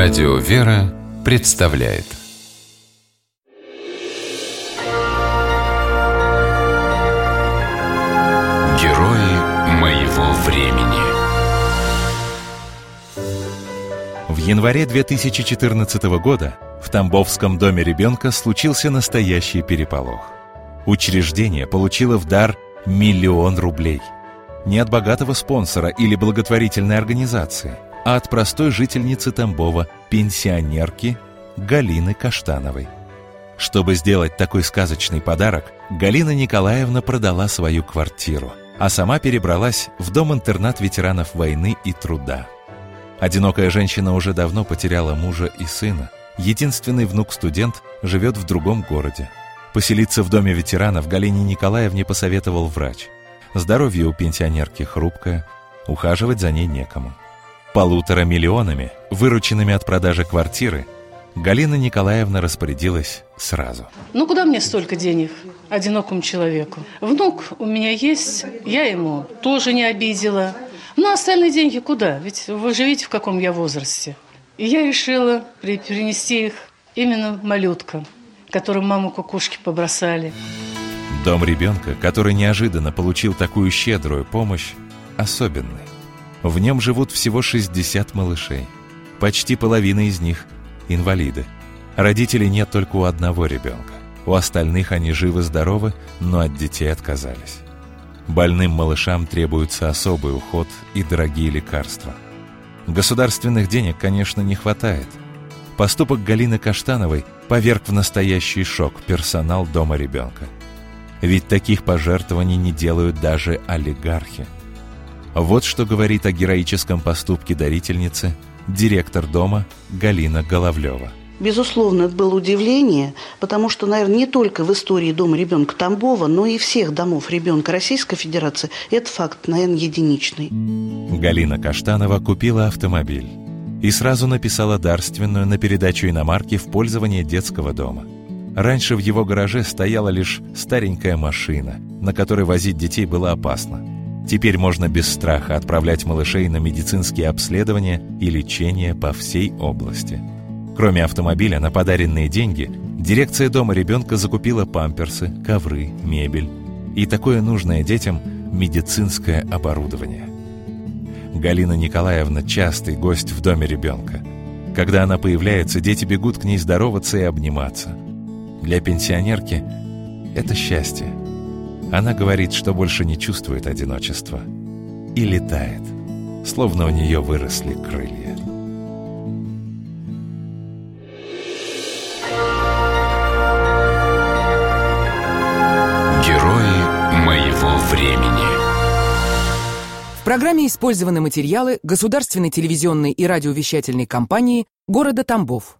Радио «Вера» представляет Герои моего времени В январе 2014 года в Тамбовском доме ребенка случился настоящий переполох. Учреждение получило в дар миллион рублей. Не от богатого спонсора или благотворительной организации, а от простой жительницы Тамбова, пенсионерки Галины Каштановой. Чтобы сделать такой сказочный подарок, Галина Николаевна продала свою квартиру, а сама перебралась в дом-интернат ветеранов войны и труда. Одинокая женщина уже давно потеряла мужа и сына. Единственный внук-студент живет в другом городе. Поселиться в доме ветеранов Галине Николаевне посоветовал врач. Здоровье у пенсионерки хрупкое, ухаживать за ней некому. Полутора миллионами, вырученными от продажи квартиры, Галина Николаевна распорядилась сразу. Ну, куда мне столько денег одинокому человеку? Внук у меня есть, я ему тоже не обидела. Ну, остальные деньги куда? Ведь вы же видите, в каком я возрасте. И я решила перенести их именно малюткам, которым маму кукушки побросали. Дом ребенка, который неожиданно получил такую щедрую помощь, особенный. В нем живут всего 60 малышей. Почти половина из них – инвалиды. Родителей нет только у одного ребенка. У остальных они живы-здоровы, но от детей отказались. Больным малышам требуется особый уход и дорогие лекарства. Государственных денег, конечно, не хватает. Поступок Галины Каштановой поверг в настоящий шок персонал дома ребенка. Ведь таких пожертвований не делают даже олигархи – вот что говорит о героическом поступке дарительницы директор дома Галина Головлева. Безусловно, это было удивление, потому что, наверное, не только в истории Дома ребенка Тамбова, но и всех домов ребенка Российской Федерации этот факт, наверное, единичный. Галина Каштанова купила автомобиль и сразу написала дарственную на передачу иномарки в пользование детского дома. Раньше в его гараже стояла лишь старенькая машина, на которой возить детей было опасно – Теперь можно без страха отправлять малышей на медицинские обследования и лечение по всей области. Кроме автомобиля на подаренные деньги, дирекция дома ребенка закупила памперсы, ковры, мебель и такое нужное детям медицинское оборудование. Галина Николаевна – частый гость в доме ребенка. Когда она появляется, дети бегут к ней здороваться и обниматься. Для пенсионерки это счастье – она говорит, что больше не чувствует одиночества и летает, словно у нее выросли крылья. Герои моего времени В программе использованы материалы государственной телевизионной и радиовещательной компании города Тамбов.